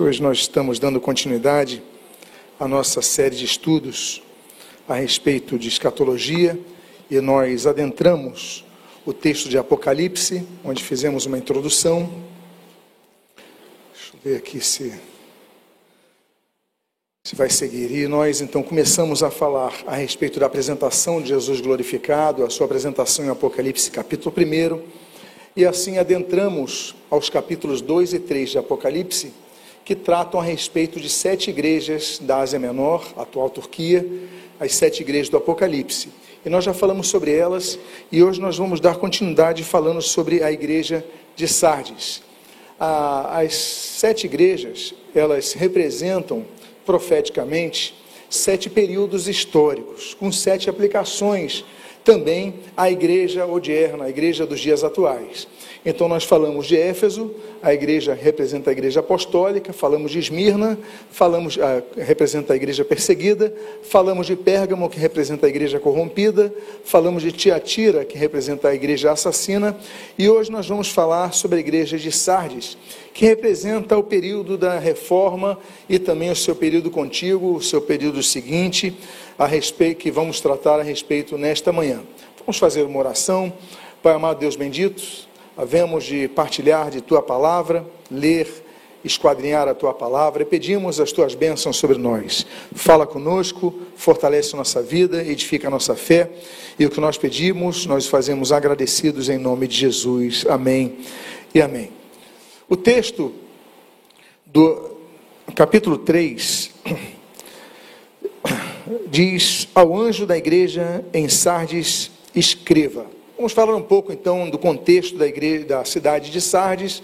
Hoje nós estamos dando continuidade à nossa série de estudos a respeito de escatologia e nós adentramos o texto de Apocalipse, onde fizemos uma introdução. Deixa eu ver aqui se, se vai seguir. E nós então começamos a falar a respeito da apresentação de Jesus glorificado, a sua apresentação em Apocalipse, capítulo 1. E assim adentramos aos capítulos 2 e 3 de Apocalipse que tratam a respeito de sete igrejas da Ásia Menor, atual Turquia, as sete igrejas do Apocalipse. E nós já falamos sobre elas e hoje nós vamos dar continuidade falando sobre a igreja de Sardes. As sete igrejas, elas representam profeticamente sete períodos históricos, com sete aplicações também à igreja odierna, a igreja dos dias atuais. Então nós falamos de Éfeso, a igreja representa a igreja apostólica, falamos de Esmirna, falamos a, representa a igreja perseguida, falamos de Pérgamo, que representa a igreja corrompida, falamos de Tiatira, que representa a igreja assassina, e hoje nós vamos falar sobre a igreja de Sardes, que representa o período da reforma e também o seu período contíguo, o seu período seguinte, a respeito que vamos tratar a respeito nesta manhã. Vamos fazer uma oração. Pai amado Deus bendito, havemos de partilhar de tua palavra, ler, esquadrinhar a tua palavra e pedimos as tuas bênçãos sobre nós. Fala conosco, fortalece nossa vida, edifica a nossa fé e o que nós pedimos, nós fazemos agradecidos em nome de Jesus. Amém e amém. O texto do capítulo 3 diz ao anjo da igreja em Sardes: escreva. Vamos falar um pouco então do contexto da igreja, da cidade de Sardes,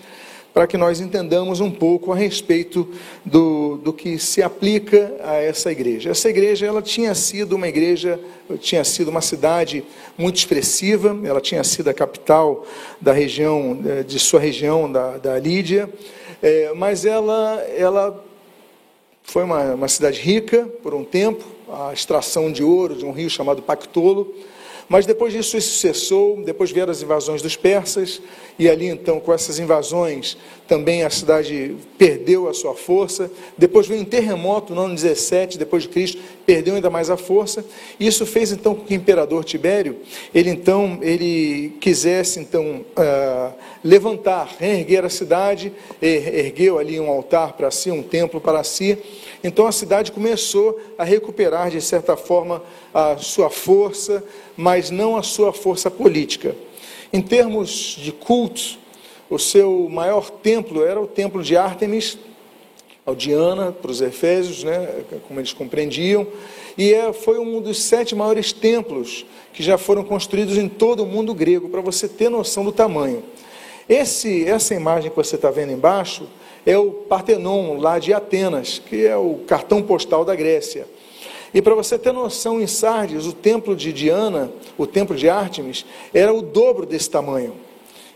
para que nós entendamos um pouco a respeito do, do que se aplica a essa igreja. Essa igreja ela tinha sido uma igreja, tinha sido uma cidade muito expressiva, ela tinha sido a capital da região, eh, de sua região, da, da Lídia, é, mas ela, ela foi uma, uma cidade rica por um tempo, a extração de ouro de um rio chamado Pactolo, mas depois disso isso cessou, depois vieram as invasões dos persas, e ali então, com essas invasões, também a cidade perdeu a sua força. Depois veio um terremoto no ano 17, depois de Cristo, perdeu ainda mais a força. Isso fez então com que o imperador Tibério, ele então, ele quisesse então uh, levantar, reerguer a cidade, ergueu ali um altar para si, um templo para si. Então a cidade começou a recuperar, de certa forma, a sua força, mas não a sua força política. Em termos de culto, o seu maior templo era o templo de Ártemis, ao Diana, para os Efésios, né, como eles compreendiam, e é, foi um dos sete maiores templos que já foram construídos em todo o mundo grego, para você ter noção do tamanho. Esse, essa imagem que você está vendo embaixo é o Partenon, lá de Atenas, que é o cartão postal da Grécia. E para você ter noção, em Sardes, o templo de Diana, o templo de Ártemis, era o dobro desse tamanho.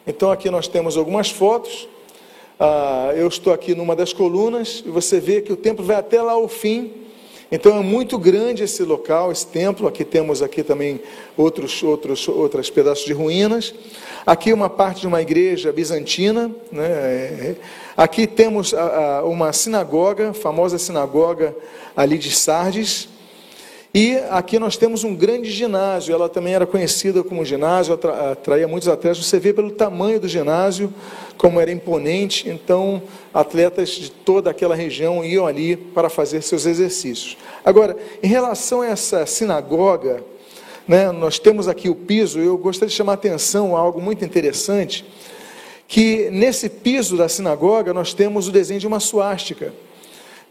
Então aqui nós temos algumas fotos. Ah, eu estou aqui numa das colunas e você vê que o templo vai até lá ao fim. Então é muito grande esse local, esse templo. Aqui temos aqui também outros, outros, outros pedaços de ruínas. Aqui uma parte de uma igreja bizantina. Né? Aqui temos uma sinagoga, famosa sinagoga ali de Sardes. E aqui nós temos um grande ginásio, ela também era conhecida como ginásio, atraía muitos atletas. Você vê pelo tamanho do ginásio, como era imponente, então atletas de toda aquela região iam ali para fazer seus exercícios. Agora, em relação a essa sinagoga, né, nós temos aqui o piso, eu gostaria de chamar a atenção a algo muito interessante, que nesse piso da sinagoga nós temos o desenho de uma suástica.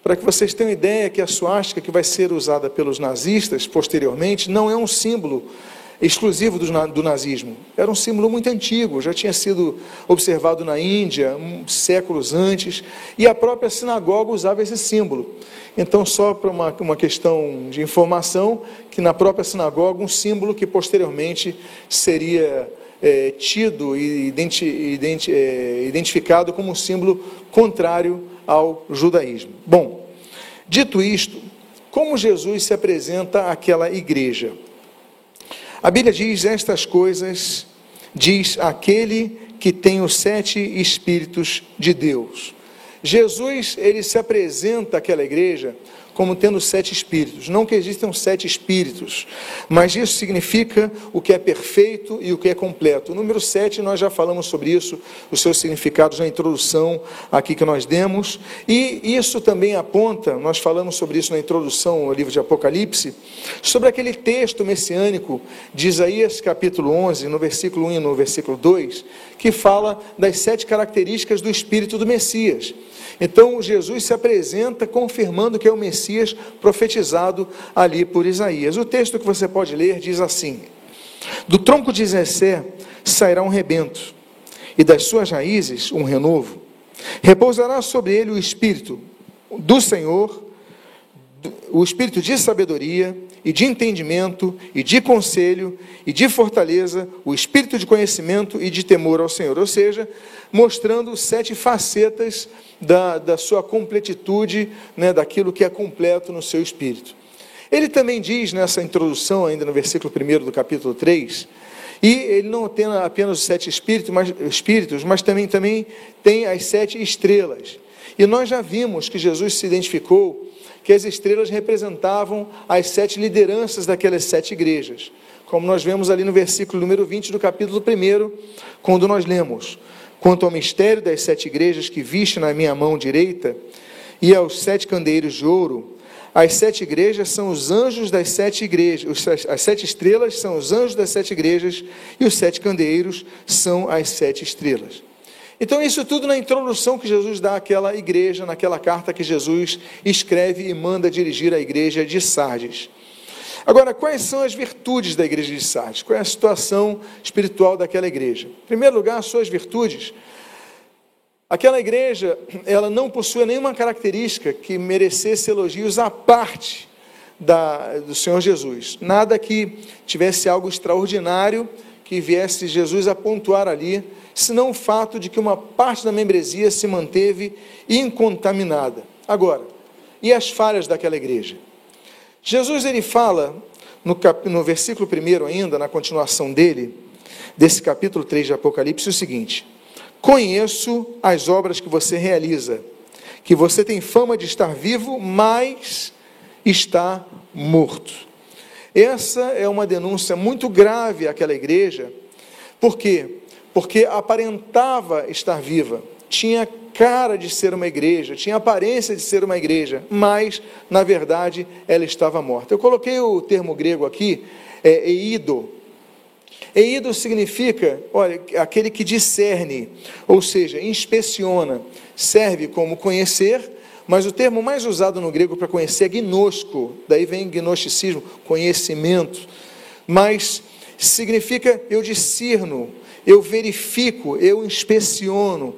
Para que vocês tenham ideia que a suástica que vai ser usada pelos nazistas posteriormente não é um símbolo exclusivo do, nazismo. Era um símbolo muito antigo, já tinha sido observado na Índia um, séculos antes, e a própria sinagoga usava esse símbolo. Então, só para uma, uma questão de informação, que na própria sinagoga, um símbolo que posteriormente seria é, tido e identi, identi, é, identificado como um símbolo contrário ao judaísmo. Bom, dito isto, como Jesus se apresenta àquela igreja? A Bíblia diz estas coisas, diz aquele que tem os sete Espíritos de Deus. Jesus, ele se apresenta àquela igreja como tendo sete espíritos. Não que existam sete espíritos, mas isso significa o que é perfeito e o que é completo. O número sete, nós já falamos sobre isso, os seus significados na introdução aqui que nós demos, e isso também aponta, nós falamos sobre isso na introdução ao livro de Apocalipse, sobre aquele texto messiânico de Isaías capítulo 11, no versículo 1 e no versículo 2, que fala das sete características do espírito do Messias. Então Jesus se apresenta confirmando que é o Messias profetizado ali por Isaías. O texto que você pode ler diz assim: Do tronco de Zessé sairá um rebento, e das suas raízes um renovo. Repousará sobre ele o espírito do Senhor, o espírito de sabedoria e de entendimento e de conselho e de fortaleza, o espírito de conhecimento e de temor ao Senhor. Ou seja, mostrando sete facetas da, da sua completitude, né, daquilo que é completo no seu espírito. Ele também diz nessa introdução, ainda no versículo 1 do capítulo 3, e ele não tem apenas os sete espíritos, mas, espíritos, mas também, também tem as sete estrelas. E nós já vimos que Jesus se identificou que as estrelas representavam as sete lideranças daquelas sete igrejas. Como nós vemos ali no versículo número 20 do capítulo 1, quando nós lemos: Quanto ao mistério das sete igrejas que viste na minha mão direita, e aos sete candeeiros de ouro, as sete igrejas são os anjos das sete igrejas, as sete estrelas são os anjos das sete igrejas, e os sete candeeiros são as sete estrelas. Então, isso tudo na introdução que Jesus dá àquela igreja, naquela carta que Jesus escreve e manda dirigir à igreja de Sardes. Agora, quais são as virtudes da igreja de Sardes? Qual é a situação espiritual daquela igreja? Em primeiro lugar, suas virtudes. Aquela igreja, ela não possuía nenhuma característica que merecesse elogios à parte da, do Senhor Jesus. Nada que tivesse algo extraordinário que viesse Jesus a pontuar ali, senão o fato de que uma parte da membresia se manteve incontaminada. Agora, e as falhas daquela igreja? Jesus ele fala no, cap, no versículo 1 ainda, na continuação dele, desse capítulo 3 de Apocalipse, o seguinte: Conheço as obras que você realiza, que você tem fama de estar vivo, mas está morto. Essa é uma denúncia muito grave àquela igreja, por quê? Porque aparentava estar viva, tinha cara de ser uma igreja, tinha aparência de ser uma igreja, mas, na verdade, ela estava morta. Eu coloquei o termo grego aqui, é, eido. Eido significa, olha, aquele que discerne, ou seja, inspeciona, serve como conhecer, mas o termo mais usado no grego para conhecer é gnosco, daí vem gnosticismo, conhecimento, mas significa eu discerno, eu verifico, eu inspeciono.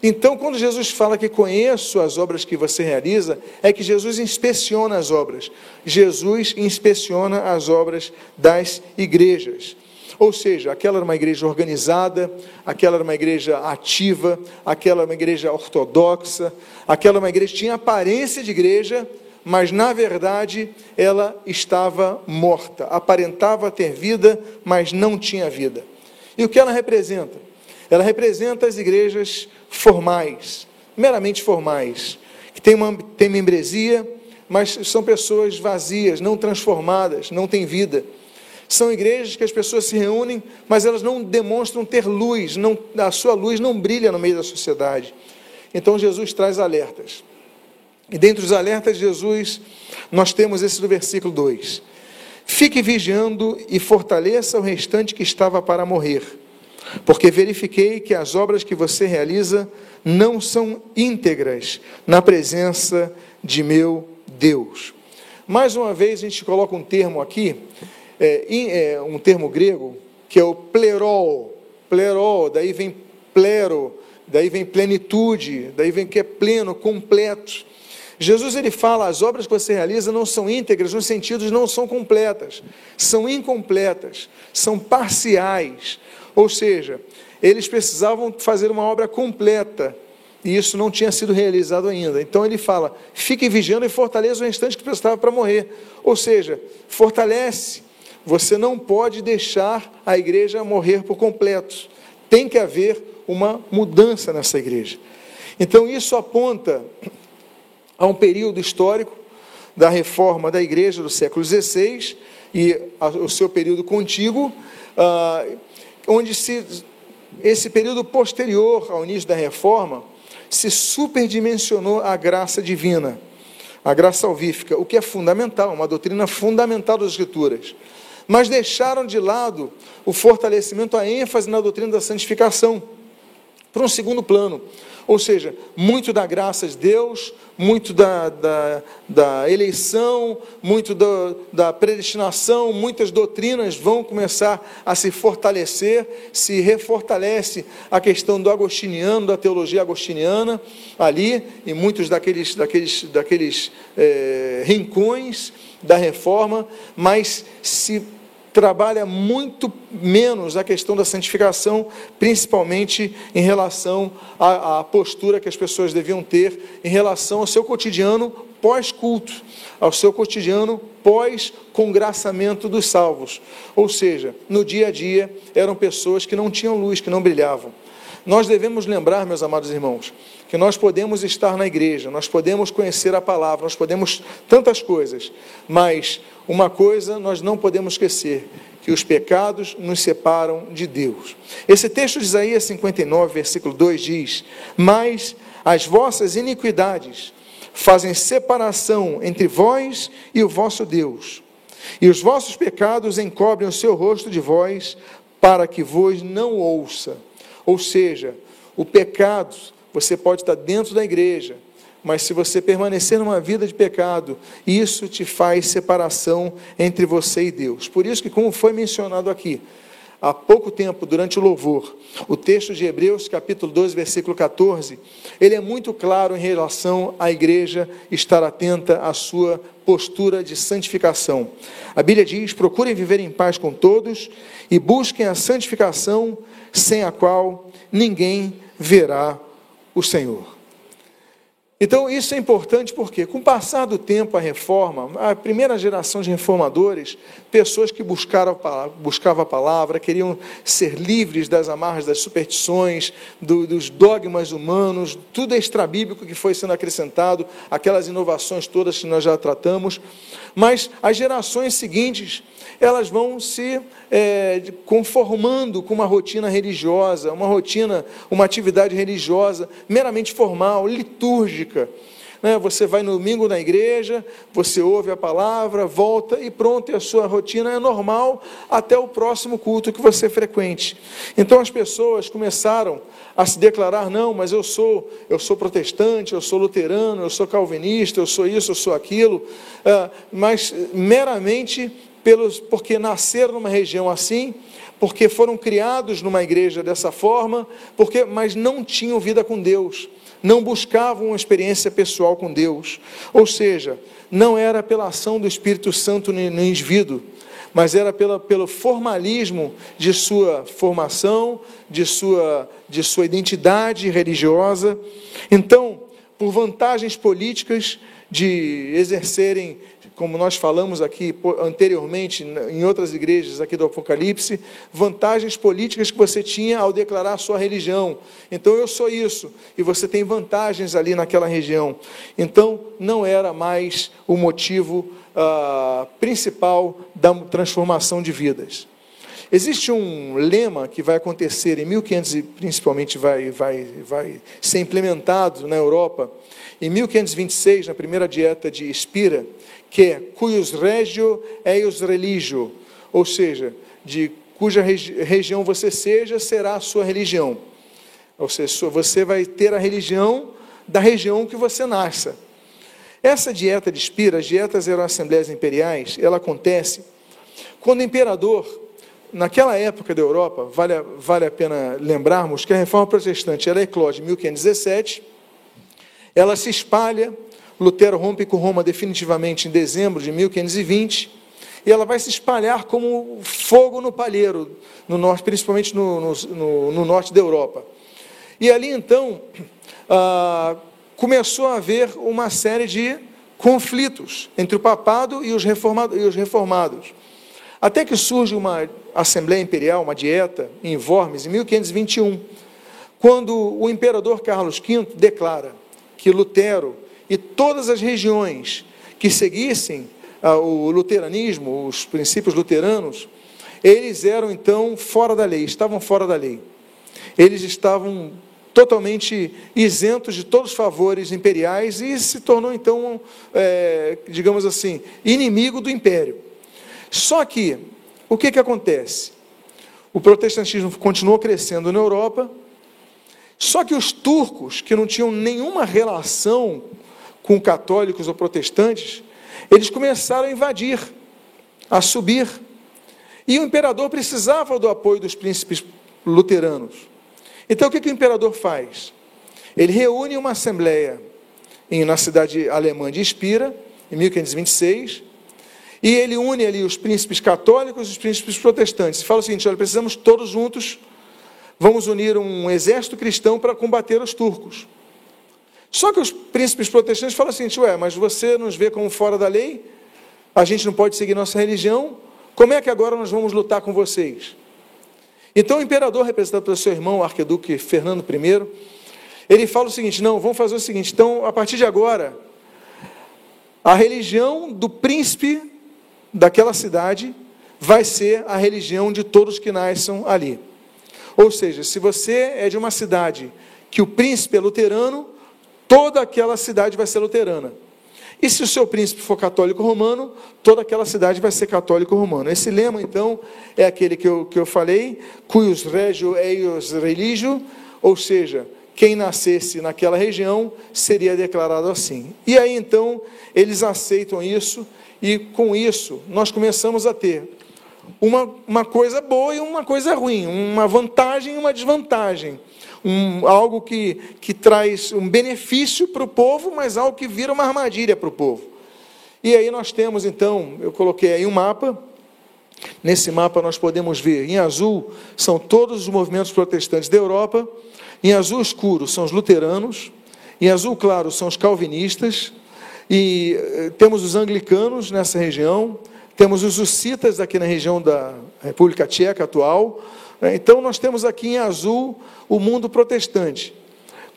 Então, quando Jesus fala que conheço as obras que você realiza, é que Jesus inspeciona as obras. Jesus inspeciona as obras das igrejas. Ou seja, aquela era uma igreja organizada, aquela era uma igreja ativa, aquela era uma igreja ortodoxa, aquela era uma igreja tinha aparência de igreja, mas na verdade ela estava morta, aparentava ter vida, mas não tinha vida. E o que ela representa? Ela representa as igrejas formais, meramente formais, que têm, uma, têm membresia, mas são pessoas vazias, não transformadas, não têm vida. São igrejas que as pessoas se reúnem, mas elas não demonstram ter luz, não, a sua luz não brilha no meio da sociedade. Então Jesus traz alertas. E dentre os alertas de Jesus, nós temos esse do versículo 2. Fique vigiando e fortaleça o restante que estava para morrer porque verifiquei que as obras que você realiza não são íntegras na presença de meu Deus. Mais uma vez, a gente coloca um termo aqui, é, é, um termo grego, que é o plerol. Plerol, daí vem plero, daí vem plenitude, daí vem que é pleno, completo. Jesus ele fala, as obras que você realiza não são íntegras, nos sentidos não são completas, são incompletas, são parciais, ou seja, eles precisavam fazer uma obra completa e isso não tinha sido realizado ainda. Então ele fala: fique vigiando e fortaleça o restante que precisava para morrer. Ou seja, fortalece. Você não pode deixar a igreja morrer por completo. Tem que haver uma mudança nessa igreja. Então, isso aponta a um período histórico da reforma da igreja do século XVI e o seu período contíguo, ah, onde se, esse período posterior ao início da reforma se superdimensionou a graça divina, a graça salvífica, o que é fundamental, uma doutrina fundamental das Escrituras. Mas deixaram de lado o fortalecimento, a ênfase na doutrina da santificação, para um segundo plano. Ou seja, muito da graça de Deus, muito da, da, da eleição, muito da, da predestinação, muitas doutrinas vão começar a se fortalecer, se refortalece a questão do agostiniano, da teologia agostiniana, ali, e muitos daqueles, daqueles, daqueles é, rincões da reforma, mas se trabalha muito menos a questão da santificação, principalmente em relação à, à postura que as pessoas deviam ter em relação ao seu cotidiano pós-culto, ao seu cotidiano pós-congraçamento dos salvos. Ou seja, no dia a dia eram pessoas que não tinham luz, que não brilhavam. Nós devemos lembrar, meus amados irmãos, que nós podemos estar na igreja, nós podemos conhecer a palavra, nós podemos tantas coisas, mas uma coisa nós não podemos esquecer: que os pecados nos separam de Deus. Esse texto de Isaías 59, versículo 2 diz: Mas as vossas iniquidades fazem separação entre vós e o vosso Deus, e os vossos pecados encobrem o seu rosto de vós, para que vos não ouça. Ou seja, o pecado, você pode estar dentro da igreja, mas se você permanecer numa vida de pecado, isso te faz separação entre você e Deus. Por isso que, como foi mencionado aqui, há pouco tempo, durante o louvor, o texto de Hebreus, capítulo 12, versículo 14, ele é muito claro em relação à igreja estar atenta à sua postura de santificação. A Bíblia diz: procurem viver em paz com todos e busquem a santificação, sem a qual ninguém verá o Senhor. Então, isso é importante porque, com o passar do tempo, a reforma, a primeira geração de reformadores, pessoas que buscaram, buscavam a palavra, queriam ser livres das amarras das superstições, do, dos dogmas humanos, tudo extrabíblico que foi sendo acrescentado, aquelas inovações todas que nós já tratamos. Mas as gerações seguintes, elas vão se é, conformando com uma rotina religiosa, uma rotina, uma atividade religiosa meramente formal, litúrgica. Né? Você vai no domingo na igreja, você ouve a palavra, volta e pronto, e a sua rotina é normal até o próximo culto que você frequente. Então as pessoas começaram a se declarar não, mas eu sou eu sou protestante, eu sou luterano, eu sou calvinista, eu sou isso, eu sou aquilo, ah, mas meramente pelos, porque nasceram numa região assim, porque foram criados numa igreja dessa forma, porque, mas não tinham vida com Deus, não buscavam uma experiência pessoal com Deus. Ou seja, não era pela ação do Espírito Santo no indivíduo, mas era pela, pelo formalismo de sua formação, de sua, de sua identidade religiosa. Então, por vantagens políticas de exercerem como nós falamos aqui anteriormente, em outras igrejas aqui do Apocalipse, vantagens políticas que você tinha ao declarar sua religião. Então eu sou isso, e você tem vantagens ali naquela região. Então não era mais o motivo ah, principal da transformação de vidas. Existe um lema que vai acontecer em 1500 e principalmente vai, vai, vai ser implementado na Europa. Em 1526, na primeira dieta de Espira, que cuius regio eius religio, ou seja, de cuja regi região você seja, será a sua religião. Ou seja, você vai ter a religião da região que você nasça. Essa dieta de Espira, as dietas eram assembleias imperiais, ela acontece quando o imperador, naquela época da Europa, vale, vale a pena lembrarmos que a reforma protestante ela eclode em 1517, ela se espalha Lutero rompe com Roma definitivamente em dezembro de 1520 e ela vai se espalhar como fogo no palheiro, no norte, principalmente no, no, no norte da Europa. E ali então ah, começou a haver uma série de conflitos entre o papado e os, reformado, e os reformados. Até que surge uma Assembleia Imperial, uma dieta, em Worms, em 1521 quando o imperador Carlos V declara que Lutero e todas as regiões que seguissem ah, o luteranismo, os princípios luteranos, eles eram então fora da lei, estavam fora da lei. Eles estavam totalmente isentos de todos os favores imperiais e se tornou então, é, digamos assim, inimigo do império. Só que, o que, que acontece? O protestantismo continuou crescendo na Europa, só que os turcos, que não tinham nenhuma relação com católicos ou protestantes, eles começaram a invadir, a subir. E o imperador precisava do apoio dos príncipes luteranos. Então o que, que o imperador faz? Ele reúne uma assembleia em, na cidade alemã de Espira, em 1526, e ele une ali os príncipes católicos e os príncipes protestantes. E fala o seguinte: olha, precisamos todos juntos, vamos unir um exército cristão para combater os turcos. Só que os príncipes protestantes falam assim: ué, mas você nos vê como fora da lei, a gente não pode seguir nossa religião, como é que agora nós vamos lutar com vocês? Então o imperador, representado pelo seu irmão, o arquiduque Fernando I, ele fala o seguinte: não, vamos fazer o seguinte, então, a partir de agora, a religião do príncipe daquela cidade vai ser a religião de todos que nasçam ali. Ou seja, se você é de uma cidade que o príncipe é luterano, toda aquela cidade vai ser luterana. E se o seu príncipe for católico romano, toda aquela cidade vai ser católico romano. Esse lema, então, é aquele que eu, que eu falei, cuius regio eius religio, ou seja, quem nascesse naquela região seria declarado assim. E aí, então, eles aceitam isso, e com isso nós começamos a ter uma, uma coisa boa e uma coisa ruim, uma vantagem e uma desvantagem um, algo que, que traz um benefício para o povo, mas algo que vira uma armadilha para o povo. E aí nós temos então, eu coloquei aí um mapa. Nesse mapa nós podemos ver, em azul são todos os movimentos protestantes da Europa, em azul escuro são os luteranos, em azul claro são os calvinistas, e eh, temos os anglicanos nessa região, temos os hussitas aqui na região da República Tcheca atual? Então nós temos aqui em azul o mundo protestante.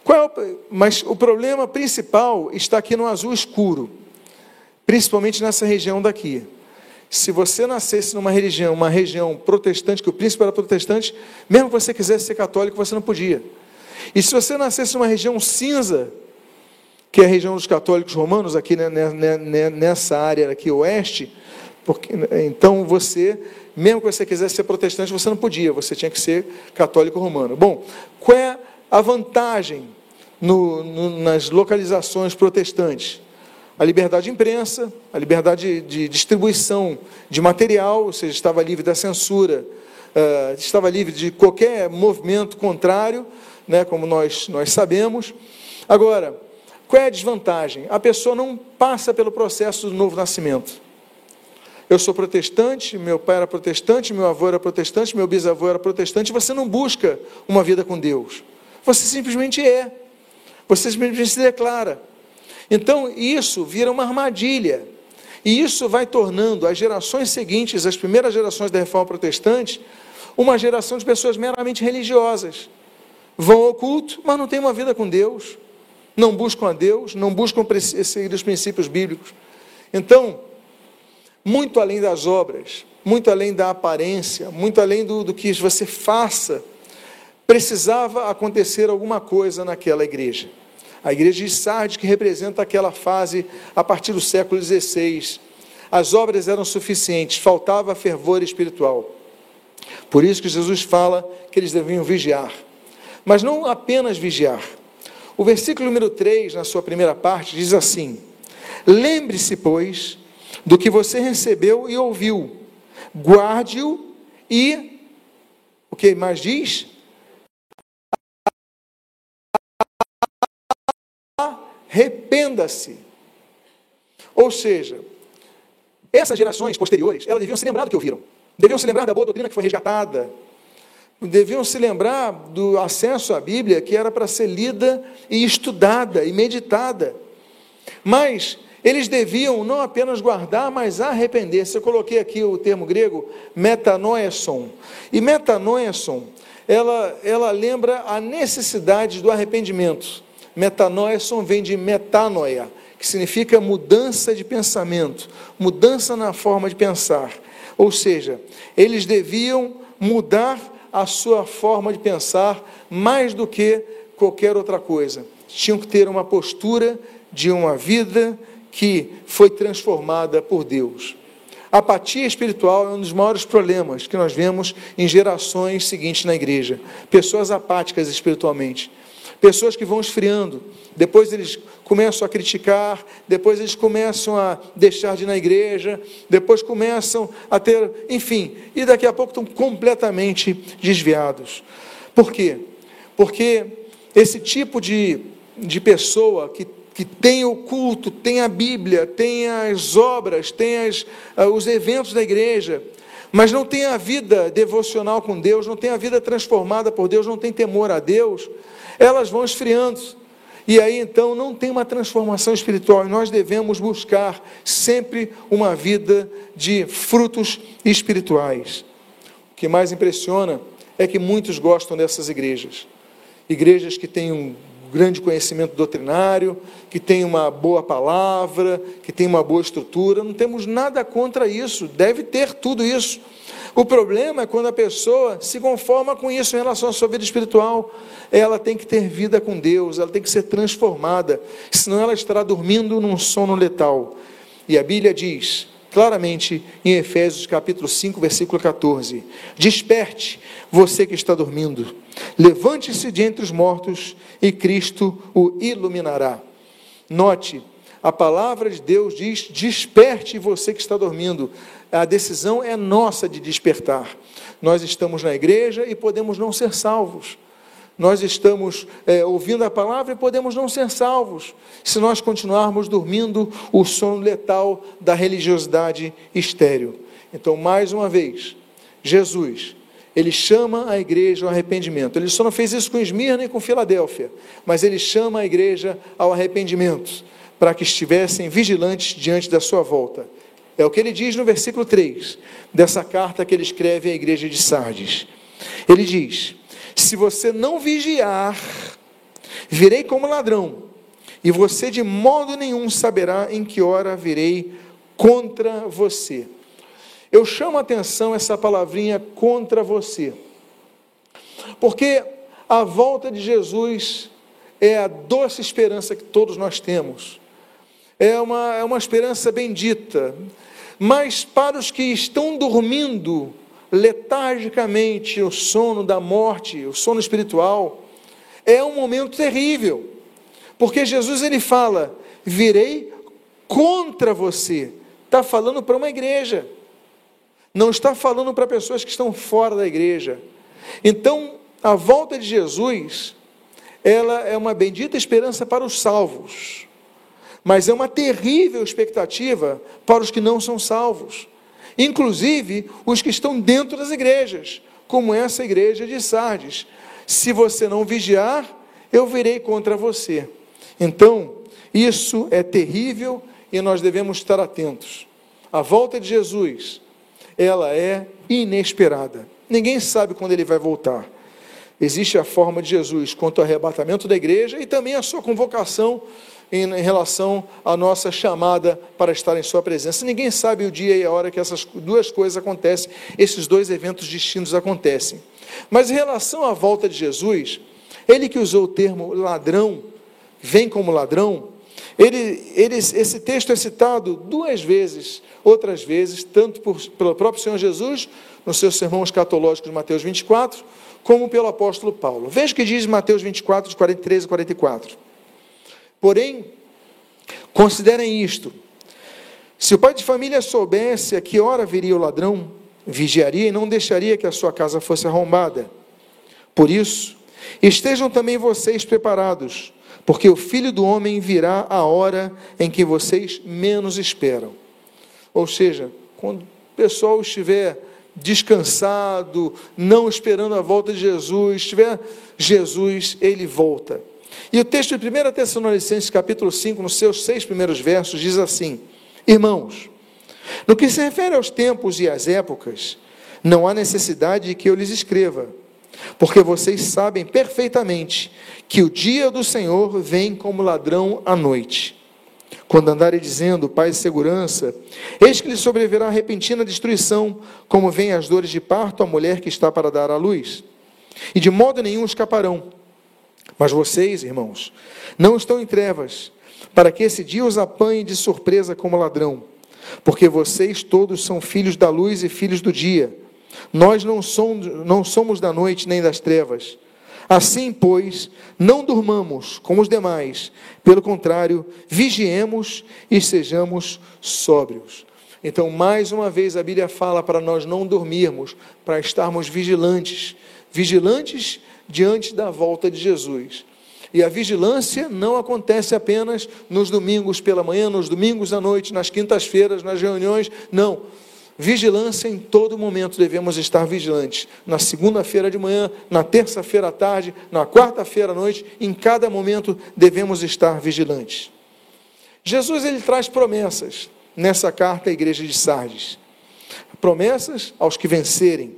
É mas o problema principal está aqui no azul escuro, principalmente nessa região daqui. Se você nascesse numa religião, uma região protestante, que o príncipe era protestante, mesmo que você quisesse ser católico, você não podia. E se você nascesse numa região cinza, que é a região dos católicos romanos, aqui né, né, né, nessa área aqui oeste, porque, então você mesmo que você quisesse ser protestante, você não podia, você tinha que ser católico romano. Bom, qual é a vantagem no, no, nas localizações protestantes? A liberdade de imprensa, a liberdade de, de distribuição de material, ou seja, estava livre da censura, uh, estava livre de qualquer movimento contrário, né, como nós, nós sabemos. Agora, qual é a desvantagem? A pessoa não passa pelo processo do novo nascimento. Eu sou protestante, meu pai era protestante, meu avô era protestante, meu bisavô era protestante. Você não busca uma vida com Deus. Você simplesmente é. Você simplesmente se declara. Então, isso vira uma armadilha. E isso vai tornando as gerações seguintes, as primeiras gerações da reforma protestante, uma geração de pessoas meramente religiosas. Vão ao culto, mas não têm uma vida com Deus. Não buscam a Deus, não buscam seguir os princípios bíblicos. Então, muito além das obras, muito além da aparência, muito além do, do que você faça, precisava acontecer alguma coisa naquela igreja. A igreja de Sardes, que representa aquela fase a partir do século XVI. As obras eram suficientes, faltava fervor espiritual. Por isso que Jesus fala que eles deviam vigiar. Mas não apenas vigiar. O versículo número 3, na sua primeira parte, diz assim: Lembre-se, pois, do que você recebeu e ouviu. Guarde-o e o que mais diz? Arrependa-se. Ou seja, essas gerações posteriores, elas deviam se lembrar do que ouviram. Deviam se lembrar da boa doutrina que foi resgatada. Deviam se lembrar do acesso à Bíblia que era para ser lida e estudada e meditada. Mas eles deviam não apenas guardar, mas arrepender-se. Eu coloquei aqui o termo grego metanoeson. E metanoeson, ela, ela lembra a necessidade do arrependimento. Metanoeson vem de metanoia, que significa mudança de pensamento, mudança na forma de pensar. Ou seja, eles deviam mudar a sua forma de pensar mais do que qualquer outra coisa. Tinham que ter uma postura de uma vida que foi transformada por Deus. A apatia espiritual é um dos maiores problemas que nós vemos em gerações seguintes na igreja. Pessoas apáticas espiritualmente. Pessoas que vão esfriando, depois eles começam a criticar, depois eles começam a deixar de ir na igreja, depois começam a ter, enfim, e daqui a pouco estão completamente desviados. Por quê? Porque esse tipo de, de pessoa que, que tem o culto, tem a Bíblia, tem as obras, tem as, uh, os eventos da igreja, mas não tem a vida devocional com Deus, não tem a vida transformada por Deus, não tem temor a Deus, elas vão esfriando. E aí então não tem uma transformação espiritual. E nós devemos buscar sempre uma vida de frutos espirituais. O que mais impressiona é que muitos gostam dessas igrejas. Igrejas que têm um grande conhecimento doutrinário, que têm uma boa palavra, que têm uma boa estrutura. Não temos nada contra isso, deve ter tudo isso. O problema é quando a pessoa se conforma com isso em relação à sua vida espiritual. Ela tem que ter vida com Deus, ela tem que ser transformada, senão ela estará dormindo num sono letal. E a Bíblia diz claramente em Efésios capítulo 5, versículo 14: Desperte, você que está dormindo, levante-se de entre os mortos e Cristo o iluminará. Note, a palavra de Deus diz: desperte você que está dormindo a decisão é nossa de despertar. Nós estamos na igreja e podemos não ser salvos. Nós estamos é, ouvindo a palavra e podemos não ser salvos se nós continuarmos dormindo o sono letal da religiosidade estéril. Então, mais uma vez, Jesus, ele chama a igreja ao arrependimento. Ele só não fez isso com Esmirna e com Filadélfia, mas ele chama a igreja ao arrependimento, para que estivessem vigilantes diante da sua volta. É o que ele diz no versículo 3 dessa carta que ele escreve à igreja de Sardes. Ele diz: Se você não vigiar, virei como ladrão, e você de modo nenhum saberá em que hora virei contra você. Eu chamo a atenção essa palavrinha contra você, porque a volta de Jesus é a doce esperança que todos nós temos. É uma, é uma esperança bendita. Mas para os que estão dormindo letargicamente, o sono da morte, o sono espiritual, é um momento terrível. Porque Jesus ele fala: "Virei contra você". Está falando para uma igreja. Não está falando para pessoas que estão fora da igreja. Então, a volta de Jesus, ela é uma bendita esperança para os salvos mas é uma terrível expectativa para os que não são salvos, inclusive os que estão dentro das igrejas, como essa igreja de Sardes. Se você não vigiar, eu virei contra você. Então, isso é terrível e nós devemos estar atentos. A volta de Jesus, ela é inesperada. Ninguém sabe quando ele vai voltar. Existe a forma de Jesus quanto ao arrebatamento da igreja e também a sua convocação em, relação à nossa chamada para estar em Sua presença. Ninguém sabe o dia e a hora que essas duas coisas acontecem, esses dois eventos distintos acontecem. Mas em relação à volta de Jesus, ele que usou o termo ladrão, vem como ladrão, ele, ele, esse texto é citado duas vezes, outras vezes, tanto por, pelo próprio Senhor Jesus, nos seus sermões catológicos de Mateus 24, como pelo apóstolo Paulo. Veja o que diz Mateus 24, de 43 a 44. Porém, considerem isto: se o pai de família soubesse a que hora viria o ladrão, vigiaria e não deixaria que a sua casa fosse arrombada. Por isso, estejam também vocês preparados, porque o filho do homem virá a hora em que vocês menos esperam. Ou seja, quando o pessoal estiver descansado, não esperando a volta de Jesus, estiver Jesus, ele volta. E o texto de 1 Tessalonicenses, capítulo 5, nos seus seis primeiros versos, diz assim: Irmãos, no que se refere aos tempos e às épocas, não há necessidade de que eu lhes escreva, porque vocês sabem perfeitamente que o dia do Senhor vem como ladrão à noite. Quando andarem dizendo paz e segurança, eis que lhes sobrevirá repentina destruição, como vêm as dores de parto à mulher que está para dar à luz. E de modo nenhum escaparão. Mas vocês, irmãos, não estão em trevas, para que esse dia os apanhe de surpresa como ladrão. Porque vocês todos são filhos da luz e filhos do dia. Nós não somos, não somos da noite nem das trevas. Assim, pois, não durmamos como os demais, pelo contrário, vigiemos e sejamos sóbrios. Então, mais uma vez, a Bíblia fala para nós não dormirmos, para estarmos vigilantes vigilantes diante da volta de Jesus. E a vigilância não acontece apenas nos domingos pela manhã, nos domingos à noite, nas quintas-feiras, nas reuniões. Não. Vigilância em todo momento devemos estar vigilantes. Na segunda-feira de manhã, na terça-feira à tarde, na quarta-feira à noite, em cada momento devemos estar vigilantes. Jesus ele traz promessas nessa carta à igreja de Sardes. Promessas aos que vencerem.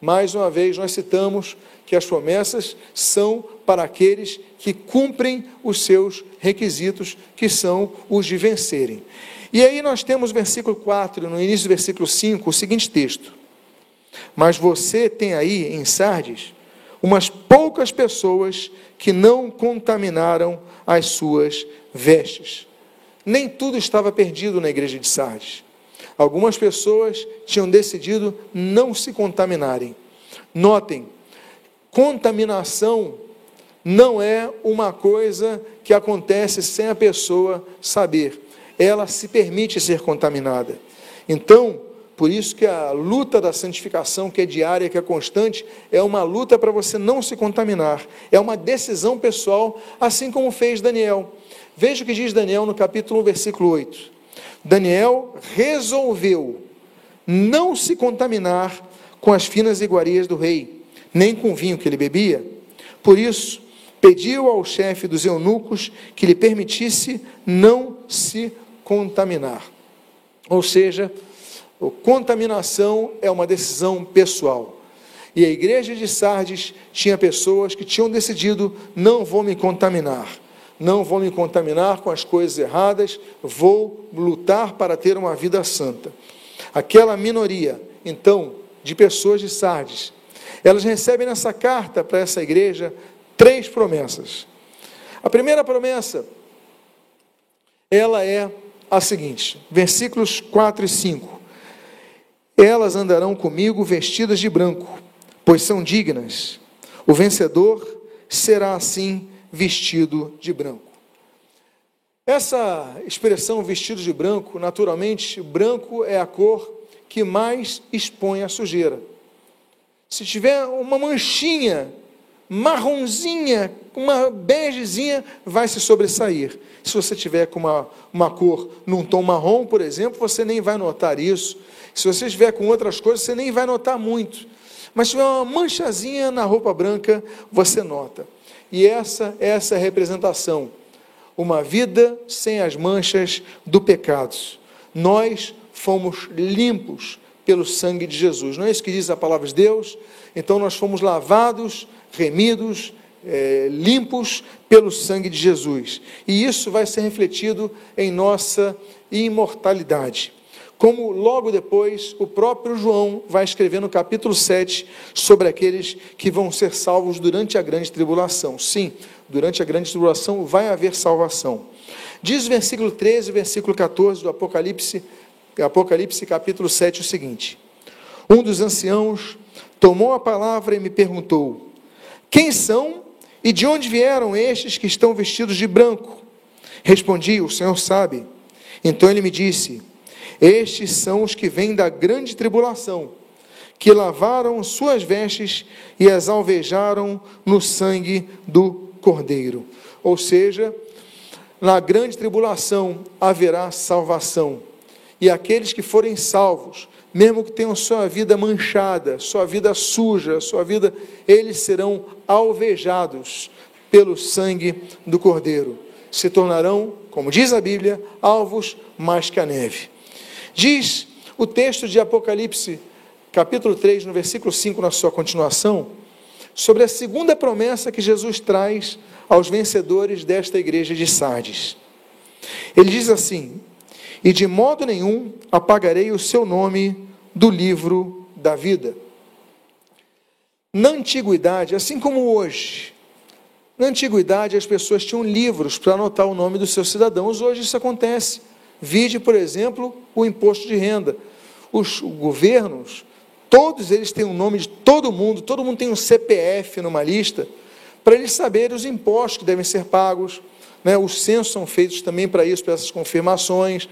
Mais uma vez nós citamos que as promessas são para aqueles que cumprem os seus requisitos, que são os de vencerem. E aí nós temos versículo 4, no início do versículo 5, o seguinte texto: Mas você tem aí em Sardes umas poucas pessoas que não contaminaram as suas vestes. Nem tudo estava perdido na igreja de Sardes. Algumas pessoas tinham decidido não se contaminarem. Notem, contaminação não é uma coisa que acontece sem a pessoa saber. Ela se permite ser contaminada. Então, por isso que a luta da santificação, que é diária, que é constante, é uma luta para você não se contaminar. É uma decisão pessoal, assim como fez Daniel. Veja o que diz Daniel no capítulo 1, versículo 8. Daniel resolveu não se contaminar com as finas iguarias do rei nem com o vinho que ele bebia. Por isso, pediu ao chefe dos eunucos que lhe permitisse não se contaminar. Ou seja, contaminação é uma decisão pessoal. E a igreja de Sardes tinha pessoas que tinham decidido: não vou me contaminar, não vou me contaminar com as coisas erradas, vou lutar para ter uma vida santa. Aquela minoria, então, de pessoas de Sardes, elas recebem nessa carta para essa igreja três promessas. A primeira promessa, ela é a seguinte, versículos 4 e 5. Elas andarão comigo vestidas de branco, pois são dignas. O vencedor será assim vestido de branco. Essa expressão vestido de branco, naturalmente, branco é a cor que mais expõe a sujeira. Se tiver uma manchinha marronzinha, uma begezinha, vai se sobressair. Se você tiver com uma, uma cor num tom marrom, por exemplo, você nem vai notar isso. Se você estiver com outras cores, você nem vai notar muito. Mas se tiver uma manchazinha na roupa branca, você nota. E essa, essa é a representação. Uma vida sem as manchas do pecado. Nós fomos limpos pelo sangue de Jesus. Não é isso que diz a palavra de Deus? Então nós fomos lavados, remidos, é, limpos pelo sangue de Jesus. E isso vai ser refletido em nossa imortalidade. Como logo depois o próprio João vai escrever no capítulo 7 sobre aqueles que vão ser salvos durante a grande tribulação. Sim, durante a grande tribulação vai haver salvação. Diz o versículo 13 e versículo 14 do Apocalipse Apocalipse capítulo 7, o seguinte: Um dos anciãos tomou a palavra e me perguntou: Quem são e de onde vieram estes que estão vestidos de branco? Respondi: O Senhor sabe. Então ele me disse: Estes são os que vêm da grande tribulação, que lavaram suas vestes e as alvejaram no sangue do Cordeiro. Ou seja, na grande tribulação haverá salvação e aqueles que forem salvos, mesmo que tenham sua vida manchada, sua vida suja, sua vida, eles serão alvejados pelo sangue do Cordeiro. Se tornarão, como diz a Bíblia, alvos mais que a neve. Diz o texto de Apocalipse, capítulo 3, no versículo 5, na sua continuação, sobre a segunda promessa que Jesus traz aos vencedores desta igreja de Sardes. Ele diz assim: E de modo nenhum apagarei o seu nome do livro da vida. Na antiguidade, assim como hoje, na antiguidade as pessoas tinham livros para anotar o nome dos seus cidadãos, hoje isso acontece. Vide, por exemplo, o imposto de renda. Os governos, todos eles têm o nome de todo mundo, todo mundo tem um CPF numa lista, para eles saberem os impostos que devem ser pagos. Né? Os censos são feitos também para isso, para essas confirmações.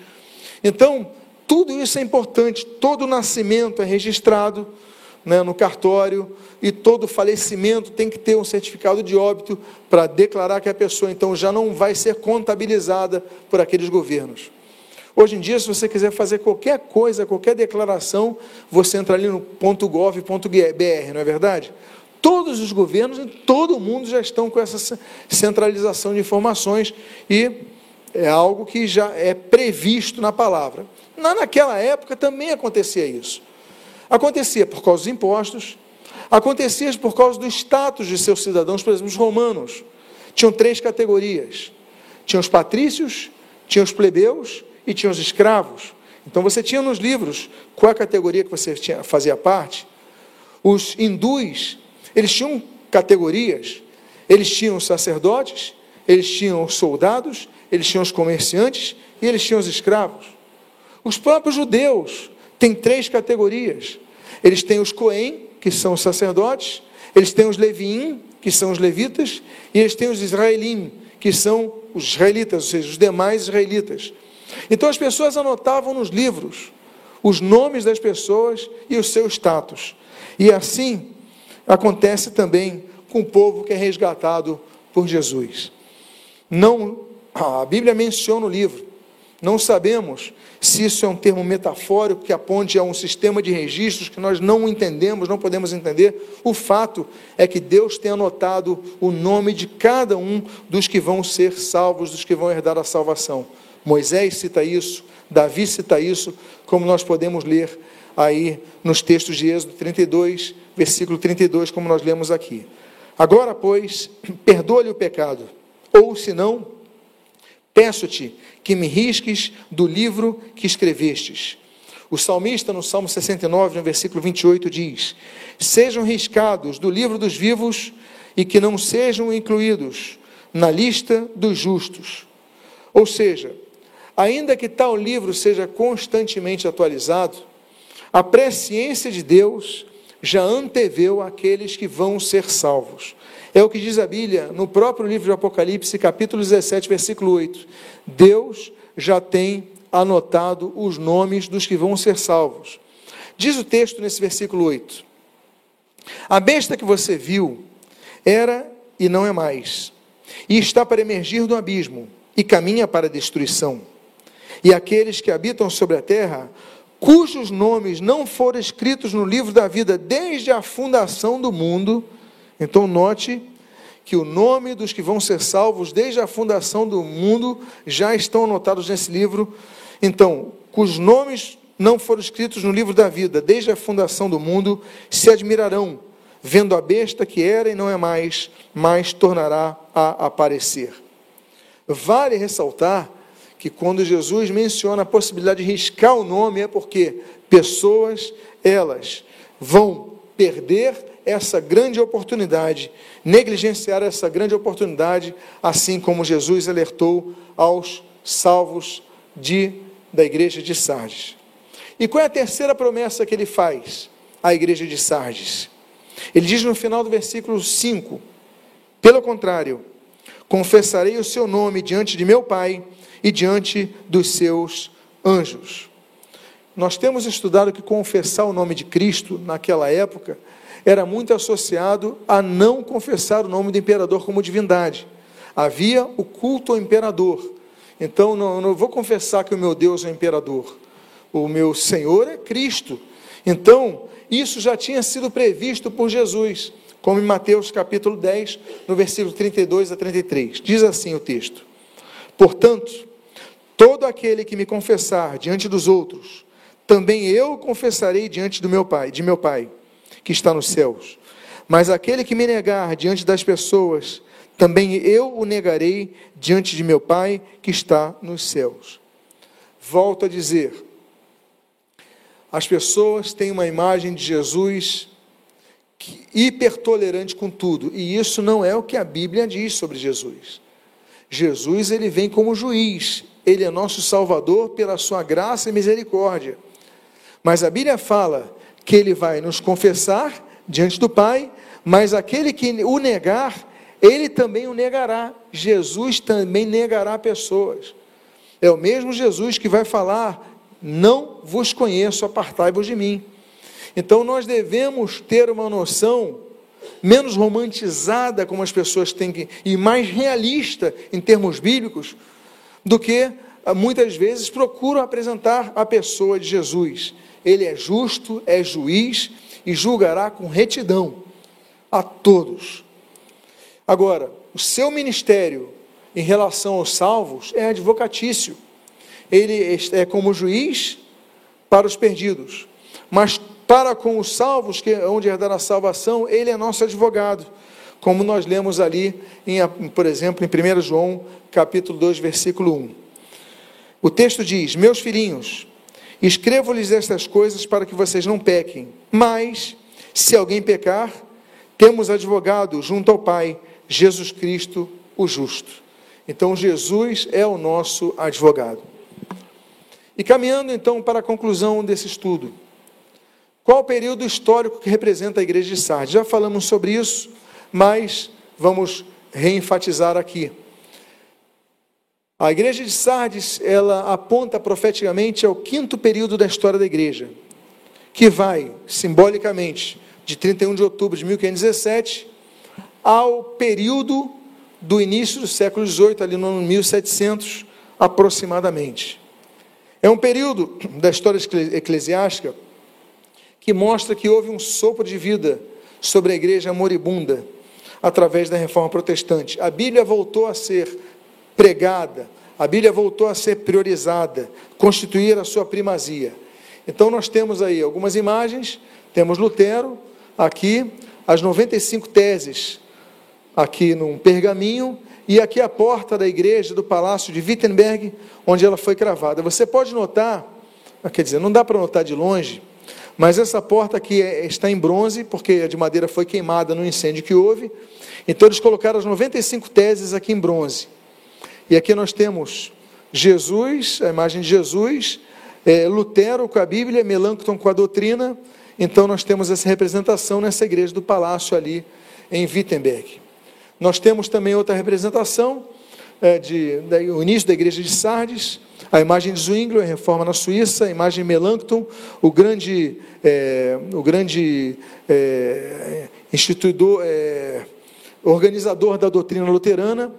Então, tudo isso é importante, todo nascimento é registrado né, no cartório e todo falecimento tem que ter um certificado de óbito para declarar que a pessoa então já não vai ser contabilizada por aqueles governos. Hoje em dia, se você quiser fazer qualquer coisa, qualquer declaração, você entra ali no .gov.br, não é verdade? Todos os governos em todo mundo já estão com essa centralização de informações e é algo que já é previsto na palavra. Naquela época também acontecia isso. Acontecia por causa dos impostos, acontecia por causa do status de seus cidadãos, por exemplo, os romanos. Tinham três categorias: tinham os patrícios, tinham os plebeus e tinham os escravos. Então você tinha nos livros qual a categoria que você tinha, fazia parte. Os hindus, eles tinham categorias. Eles tinham os sacerdotes, eles tinham os soldados, eles tinham os comerciantes e eles tinham os escravos. Os próprios judeus têm três categorias. Eles têm os Cohen, que são os sacerdotes, eles têm os Leviim, que são os levitas, e eles têm os Israelim, que são os israelitas, ou seja, os demais israelitas. Então as pessoas anotavam nos livros os nomes das pessoas e o seu status. E assim acontece também com o povo que é resgatado por Jesus. Não, a Bíblia menciona o livro. Não sabemos se isso é um termo metafórico que aponte a um sistema de registros que nós não entendemos, não podemos entender. O fato é que Deus tem anotado o nome de cada um dos que vão ser salvos, dos que vão herdar a salvação. Moisés cita isso, Davi cita isso, como nós podemos ler aí nos textos de Êxodo 32, versículo 32, como nós lemos aqui. Agora, pois, perdoa-lhe o pecado, ou se não, peço-te que me risques do livro que escrevestes. O salmista, no Salmo 69, no versículo 28, diz: Sejam riscados do livro dos vivos e que não sejam incluídos na lista dos justos. Ou seja, ainda que tal livro seja constantemente atualizado, a presciência de Deus já anteveu aqueles que vão ser salvos. É o que diz a Bíblia no próprio livro de Apocalipse, capítulo 17, versículo 8. Deus já tem anotado os nomes dos que vão ser salvos. Diz o texto nesse versículo 8: A besta que você viu era e não é mais, e está para emergir do abismo, e caminha para a destruição. E aqueles que habitam sobre a terra, cujos nomes não foram escritos no livro da vida desde a fundação do mundo, então, note que o nome dos que vão ser salvos desde a fundação do mundo já estão anotados nesse livro. Então, cujos nomes não foram escritos no livro da vida desde a fundação do mundo, se admirarão, vendo a besta que era e não é mais, mas tornará a aparecer. Vale ressaltar que quando Jesus menciona a possibilidade de riscar o nome, é porque pessoas, elas vão perder essa grande oportunidade, negligenciar essa grande oportunidade, assim como Jesus alertou aos salvos de, da igreja de Sardes. E qual é a terceira promessa que ele faz à igreja de Sardes? Ele diz no final do versículo 5: Pelo contrário, confessarei o seu nome diante de meu Pai e diante dos seus anjos. Nós temos estudado que confessar o nome de Cristo naquela época era muito associado a não confessar o nome do imperador como divindade. Havia o culto ao imperador. Então, não, não vou confessar que o meu Deus é o imperador. O meu Senhor é Cristo. Então, isso já tinha sido previsto por Jesus. como em Mateus capítulo 10, no versículo 32 a 33. Diz assim o texto: Portanto, todo aquele que me confessar diante dos outros, também eu confessarei diante do meu Pai, de meu Pai, que está nos céus. Mas aquele que me negar diante das pessoas, também eu o negarei diante de meu Pai que está nos céus. Volto a dizer, as pessoas têm uma imagem de Jesus hipertolerante com tudo, e isso não é o que a Bíblia diz sobre Jesus. Jesus ele vem como juiz, ele é nosso Salvador pela sua graça e misericórdia. Mas a Bíblia fala que ele vai nos confessar diante do Pai, mas aquele que o negar, ele também o negará. Jesus também negará pessoas. É o mesmo Jesus que vai falar: Não vos conheço, apartai-vos de mim. Então nós devemos ter uma noção menos romantizada, como as pessoas têm que, e mais realista em termos bíblicos, do que ah, muitas vezes procuram apresentar a pessoa de Jesus. Ele é justo, é juiz e julgará com retidão a todos. Agora, o seu ministério em relação aos salvos é advocatício. Ele é como juiz para os perdidos, mas para com os salvos, que é onde herdar a salvação, ele é nosso advogado, como nós lemos ali, em, por exemplo, em 1 João, capítulo 2, versículo 1. O texto diz: Meus filhinhos, escrevo-lhes estas coisas para que vocês não pequem, mas, se alguém pecar, temos advogado junto ao Pai, Jesus Cristo, o justo. Então, Jesus é o nosso advogado. E caminhando então para a conclusão desse estudo, qual o período histórico que representa a igreja de Sardes? Já falamos sobre isso, mas vamos reenfatizar aqui. A igreja de Sardes, ela aponta profeticamente ao quinto período da história da igreja, que vai, simbolicamente, de 31 de outubro de 1517 ao período do início do século XVIII, ali no ano 1700 aproximadamente. É um período da história eclesiástica que mostra que houve um sopro de vida sobre a igreja moribunda através da reforma protestante. A Bíblia voltou a ser pregada, a Bíblia voltou a ser priorizada, constituir a sua primazia. Então nós temos aí algumas imagens, temos Lutero aqui, as 95 teses aqui num pergaminho e aqui a porta da igreja do palácio de Wittenberg, onde ela foi cravada. Você pode notar, quer dizer, não dá para notar de longe, mas essa porta aqui é, está em bronze, porque a de madeira foi queimada no incêndio que houve. Então eles colocaram as 95 teses aqui em bronze. E aqui nós temos Jesus, a imagem de Jesus, é, Lutero com a Bíblia, Melancton com a doutrina. Então nós temos essa representação nessa igreja do palácio ali em Wittenberg. Nós temos também outra representação é, de, o início da igreja de Sardes, a imagem de Zwingli, a reforma na Suíça, a imagem de Melanchthon, o grande, é, o grande é, instituidor, é, organizador da doutrina luterana.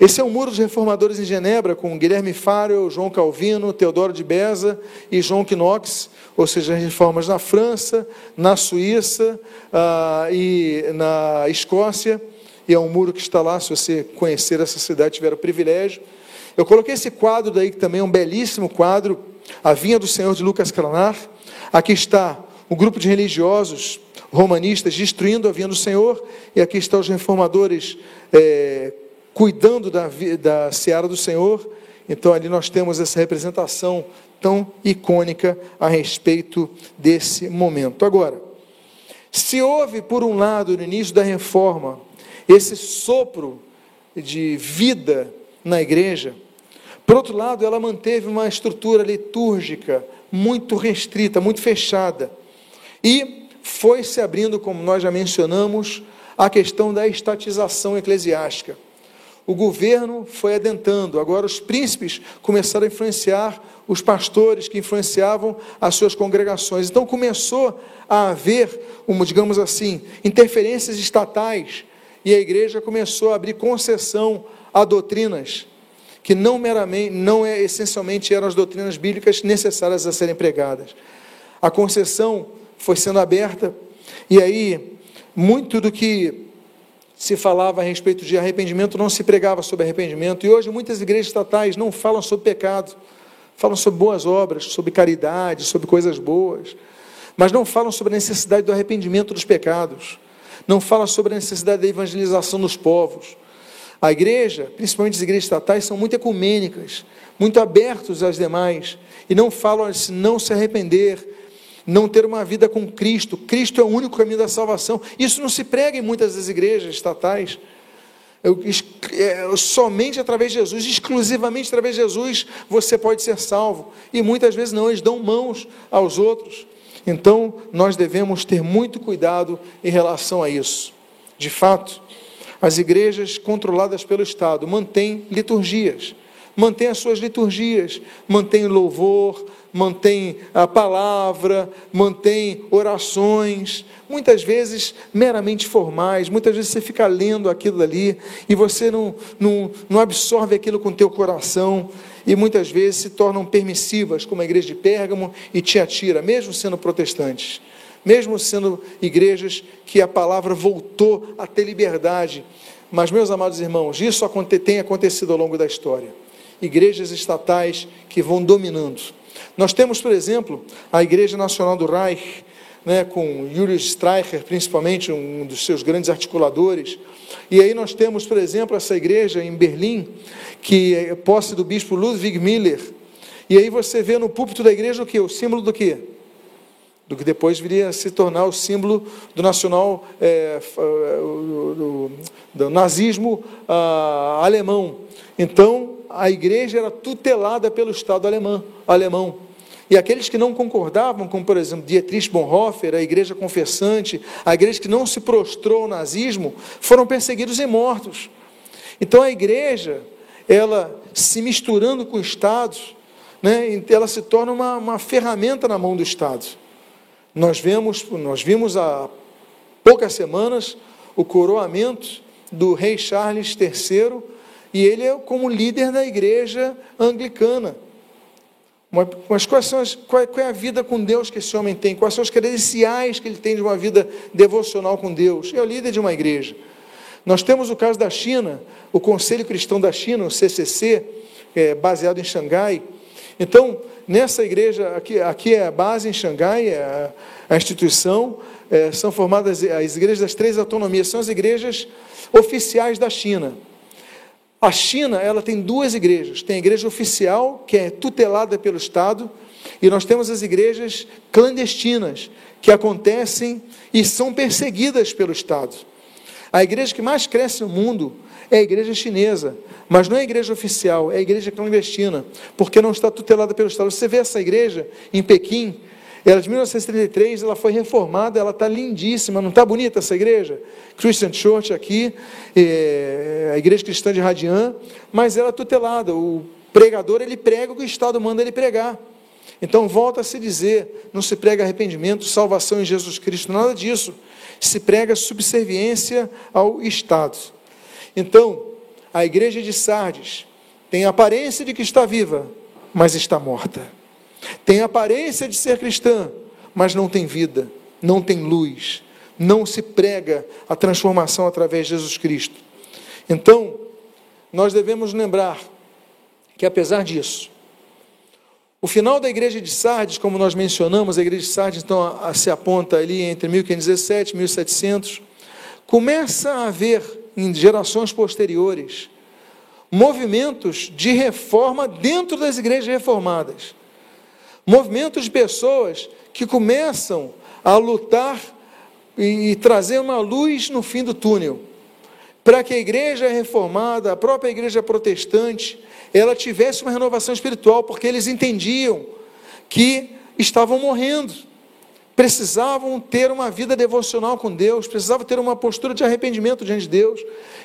Esse é o muro dos reformadores em Genebra, com Guilherme Farel, João Calvino, Teodoro de Beza e João Knox, ou seja, reformas na França, na Suíça ah, e na Escócia. E é um muro que está lá, se você conhecer essa cidade, tiver o privilégio. Eu coloquei esse quadro daí, que também é um belíssimo quadro, A Vinha do Senhor de Lucas Cranar. Aqui está o grupo de religiosos romanistas destruindo a vinha do Senhor, e aqui estão os reformadores é, cuidando da, da seara do Senhor. Então ali nós temos essa representação tão icônica a respeito desse momento. Agora, se houve, por um lado, no início da reforma, esse sopro de vida na igreja. Por outro lado, ela manteve uma estrutura litúrgica muito restrita, muito fechada. E foi se abrindo, como nós já mencionamos, a questão da estatização eclesiástica. O governo foi adentando, agora os príncipes começaram a influenciar os pastores que influenciavam as suas congregações. Então começou a haver, uma, digamos assim, interferências estatais e a igreja começou a abrir concessão a doutrinas que não meramente, não é essencialmente eram as doutrinas bíblicas necessárias a serem pregadas. A concessão foi sendo aberta e aí muito do que se falava a respeito de arrependimento não se pregava sobre arrependimento. E hoje muitas igrejas estatais não falam sobre pecado, falam sobre boas obras, sobre caridade, sobre coisas boas, mas não falam sobre a necessidade do arrependimento dos pecados, não falam sobre a necessidade da evangelização dos povos. A igreja, principalmente as igrejas estatais, são muito ecumênicas, muito abertos às demais, e não falam se não se arrepender, não ter uma vida com Cristo. Cristo é o único caminho da salvação. Isso não se prega em muitas das igrejas estatais. Eu, é, somente através de Jesus, exclusivamente através de Jesus, você pode ser salvo. E muitas vezes não, eles dão mãos aos outros. Então, nós devemos ter muito cuidado em relação a isso. De fato, as igrejas controladas pelo Estado mantêm liturgias, mantêm as suas liturgias, mantêm louvor, mantém a palavra, mantém orações, muitas vezes meramente formais, muitas vezes você fica lendo aquilo ali e você não, não, não absorve aquilo com o teu coração e muitas vezes se tornam permissivas, como a igreja de Pérgamo e Tiatira, mesmo sendo protestantes, mesmo sendo igrejas que a palavra voltou a ter liberdade. Mas, meus amados irmãos, isso tem acontecido ao longo da história. Igrejas estatais que vão dominando nós temos, por exemplo, a Igreja Nacional do Reich, né, com Julius Streicher, principalmente um dos seus grandes articuladores. E aí nós temos, por exemplo, essa igreja em Berlim, que é posse do bispo Ludwig Miller. E aí você vê no púlpito da igreja o que? O símbolo do quê? Do que depois viria a se tornar o símbolo do nacional, é, do, do, do, nazismo ah, alemão. Então, a igreja era tutelada pelo Estado alemão. alemão. E aqueles que não concordavam, como por exemplo Dietrich Bonhoeffer, a igreja confessante, a igreja que não se prostrou ao nazismo, foram perseguidos e mortos. Então a igreja, ela se misturando com o Estado, né, ela se torna uma, uma ferramenta na mão do Estado. Nós vemos, nós vimos há poucas semanas o coroamento do rei Charles III e ele é como líder da igreja anglicana. Mas quais são as, qual, é a vida com Deus que esse homem tem? Quais são as credenciais que ele tem de uma vida devocional com Deus? É o líder de uma igreja. Nós temos o caso da China, o Conselho Cristão da China, o CCC, é, baseado em Xangai. Então, nessa igreja, aqui, aqui é a base em Xangai, é a, a instituição, é, são formadas as igrejas das três autonomias, são as igrejas oficiais da China. A China, ela tem duas igrejas. Tem a igreja oficial, que é tutelada pelo Estado, e nós temos as igrejas clandestinas, que acontecem e são perseguidas pelo Estado. A igreja que mais cresce no mundo é a igreja chinesa, mas não é a igreja oficial, é a igreja clandestina, porque não está tutelada pelo Estado. Você vê essa igreja em Pequim, ela de 1933, ela foi reformada, ela está lindíssima, não está bonita essa igreja? Christian Church aqui, é, a igreja cristã de Radian, mas ela é tutelada, o pregador ele prega o que o Estado manda ele pregar. Então volta a se dizer, não se prega arrependimento, salvação em Jesus Cristo, nada disso. Se prega subserviência ao Estado. Então, a igreja de Sardes tem a aparência de que está viva, mas está morta. Tem aparência de ser cristã, mas não tem vida, não tem luz, não se prega a transformação através de Jesus Cristo. Então, nós devemos lembrar que apesar disso, o final da igreja de Sardes, como nós mencionamos, a igreja de Sardes então se aponta ali entre 1517 e 1700, começa a haver em gerações posteriores movimentos de reforma dentro das igrejas reformadas. Movimentos de pessoas que começam a lutar e trazer uma luz no fim do túnel, para que a igreja reformada, a própria igreja protestante, ela tivesse uma renovação espiritual, porque eles entendiam que estavam morrendo, precisavam ter uma vida devocional com Deus, precisavam ter uma postura de arrependimento diante de Deus.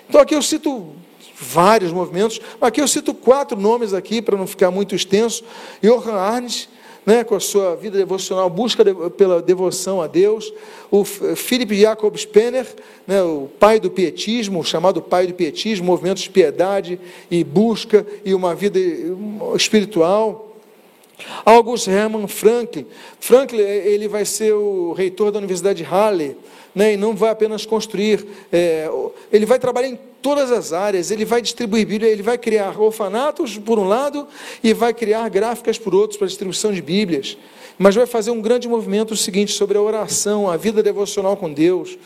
Então aqui eu cito vários movimentos, aqui eu cito quatro nomes aqui para não ficar muito extenso. Johann Arndt, né, com a sua vida devocional, busca de, pela devoção a Deus. O Philip Jacob Spener, né, o pai do pietismo, chamado pai do pietismo, movimento de piedade e busca e uma vida espiritual. August Hermann Franklin. Franklin ele vai ser o reitor da Universidade de Halle, né, e não vai apenas construir, é, ele vai trabalhar em todas as áreas, ele vai distribuir Bíblia, ele vai criar orfanatos por um lado e vai criar gráficas por outros para distribuição de Bíblias, mas vai fazer um grande movimento seguinte sobre a oração, a vida devocional com Deus.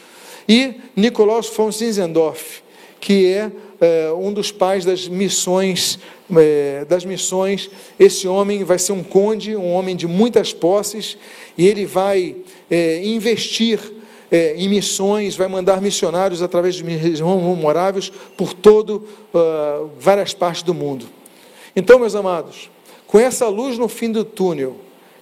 E Nicolaus von Zinzendorf, que é, é um dos pais das missões, é, das missões. Esse homem vai ser um conde, um homem de muitas posses, e ele vai é, investir é, em missões, vai mandar missionários através de regiões memoráveis por todo uh, várias partes do mundo. Então, meus amados, com essa luz no fim do túnel,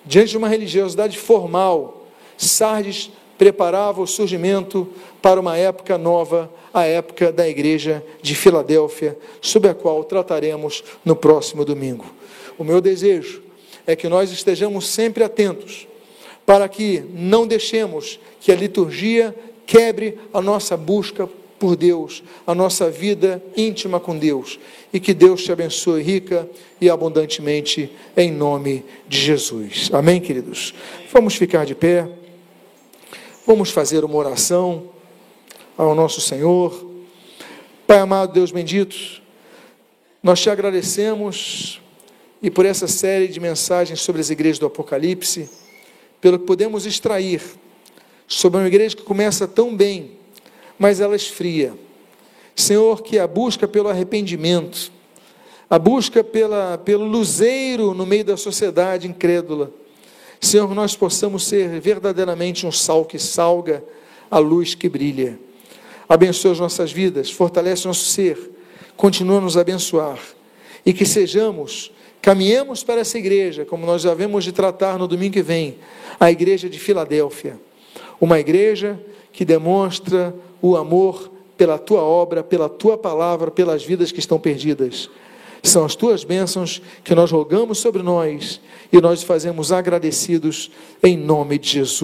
diante de uma religiosidade formal, Sardes preparava o surgimento para uma época nova, a época da igreja de Filadélfia, sobre a qual trataremos no próximo domingo. O meu desejo é que nós estejamos sempre atentos para que não deixemos que a liturgia quebre a nossa busca por Deus, a nossa vida íntima com Deus. E que Deus te abençoe rica e abundantemente, em nome de Jesus. Amém, queridos? Vamos ficar de pé, vamos fazer uma oração ao nosso Senhor. Pai amado, Deus bendito, nós te agradecemos e por essa série de mensagens sobre as igrejas do Apocalipse pelo que podemos extrair sobre uma igreja que começa tão bem, mas ela esfria. Senhor, que a busca pelo arrependimento, a busca pela, pelo luzeiro no meio da sociedade incrédula, Senhor, nós possamos ser verdadeiramente um sal que salga, a luz que brilha. Abençoa as nossas vidas, fortalece nosso ser, continua a nos abençoar e que sejamos Caminhemos para essa igreja, como nós já vemos de tratar no domingo que vem, a igreja de Filadélfia. Uma igreja que demonstra o amor pela tua obra, pela tua palavra, pelas vidas que estão perdidas. São as tuas bênçãos que nós rogamos sobre nós e nós fazemos agradecidos em nome de Jesus.